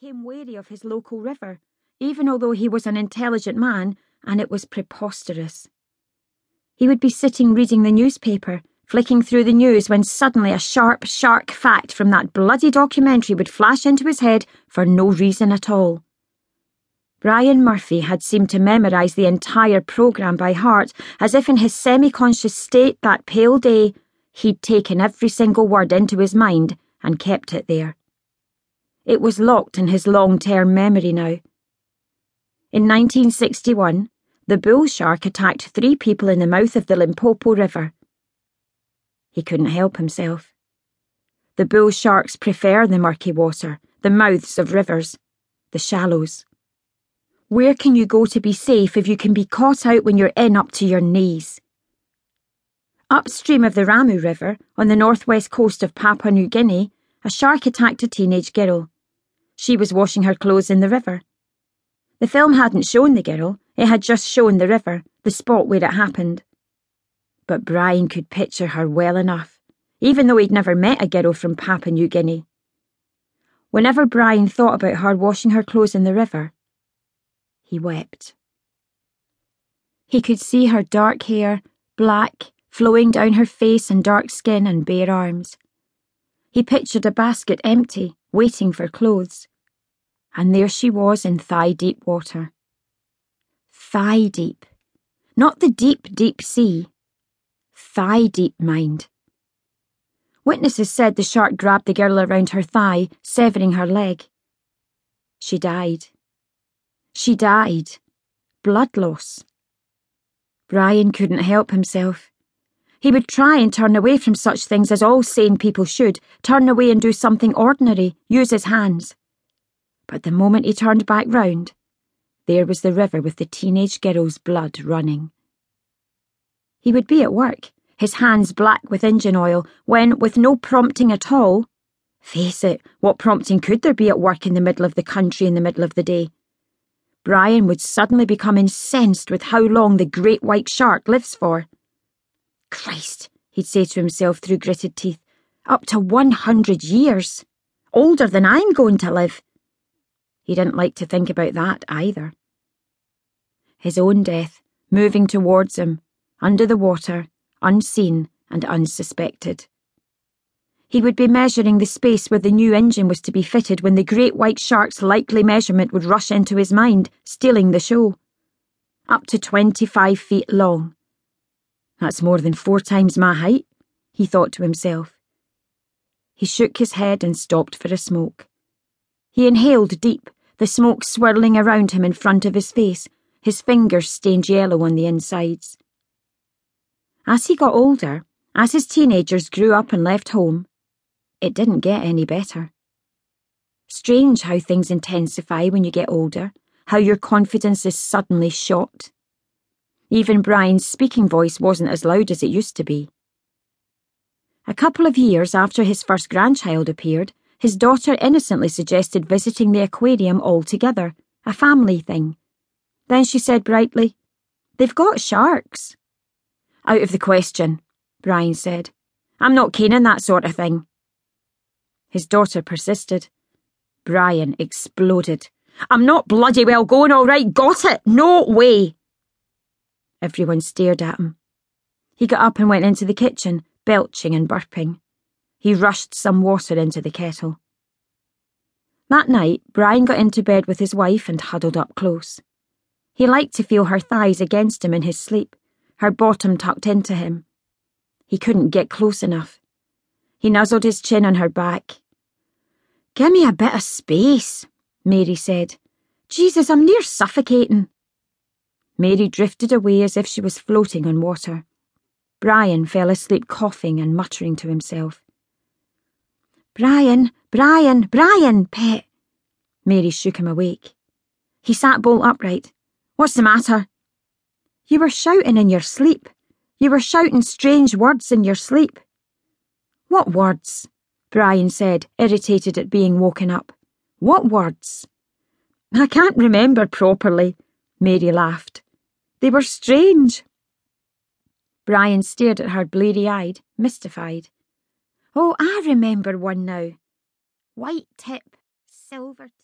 became wary of his local river, even although he was an intelligent man, and it was preposterous. He would be sitting reading the newspaper, flicking through the news, when suddenly a sharp, sharp fact from that bloody documentary would flash into his head for no reason at all. Brian Murphy had seemed to memorise the entire programme by heart, as if in his semi conscious state that pale day he'd taken every single word into his mind and kept it there. It was locked in his long term memory now. In 1961, the bull shark attacked three people in the mouth of the Limpopo River. He couldn't help himself. The bull sharks prefer the murky water, the mouths of rivers, the shallows. Where can you go to be safe if you can be caught out when you're in up to your knees? Upstream of the Ramu River, on the northwest coast of Papua New Guinea, a shark attacked a teenage girl. She was washing her clothes in the river. The film hadn't shown the girl, it had just shown the river, the spot where it happened. But Brian could picture her well enough, even though he'd never met a girl from Papua New Guinea. Whenever Brian thought about her washing her clothes in the river, he wept. He could see her dark hair, black, flowing down her face and dark skin and bare arms. He pictured a basket empty, waiting for clothes. And there she was in thigh deep water. Thigh deep. Not the deep, deep sea. Thigh deep, mind. Witnesses said the shark grabbed the girl around her thigh, severing her leg. She died. She died. Blood loss. Brian couldn't help himself. He would try and turn away from such things as all sane people should turn away and do something ordinary, use his hands. But the moment he turned back round, there was the river with the teenage girl's blood running. He would be at work, his hands black with engine oil, when, with no prompting at all, face it, what prompting could there be at work in the middle of the country in the middle of the day? Brian would suddenly become incensed with how long the great white shark lives for. Christ, he'd say to himself through gritted teeth, up to 100 years. Older than I'm going to live. He didn't like to think about that either. His own death, moving towards him, under the water, unseen and unsuspected. He would be measuring the space where the new engine was to be fitted when the great white shark's likely measurement would rush into his mind, stealing the show. Up to 25 feet long that's more than four times my height, he thought to himself. He shook his head and stopped for a smoke. He inhaled deep, the smoke swirling around him in front of his face, his fingers stained yellow on the insides. As he got older, as his teenagers grew up and left home, it didn't get any better. Strange how things intensify when you get older, how your confidence is suddenly shot. Even Brian's speaking voice wasn't as loud as it used to be. A couple of years after his first grandchild appeared, his daughter innocently suggested visiting the aquarium altogether, a family thing. Then she said brightly, They've got sharks. Out of the question, Brian said. I'm not keen on that sort of thing. His daughter persisted. Brian exploded. I'm not bloody well going all right, got it? No way. Everyone stared at him. He got up and went into the kitchen, belching and burping. He rushed some water into the kettle. That night, Brian got into bed with his wife and huddled up close. He liked to feel her thighs against him in his sleep, her bottom tucked into him. He couldn't get close enough. He nuzzled his chin on her back. Give me a bit of space, Mary said. Jesus, I'm near suffocating. Mary drifted away as if she was floating on water. Brian fell asleep coughing and muttering to himself. Brian, Brian, Brian, pet. Mary shook him awake. He sat bolt upright. What's the matter? You were shouting in your sleep. You were shouting strange words in your sleep. What words? Brian said, irritated at being woken up. What words? I can't remember properly, Mary laughed. They were strange. Brian stared at her bleary eyed, mystified. Oh, I remember one now. White tip, silver tip.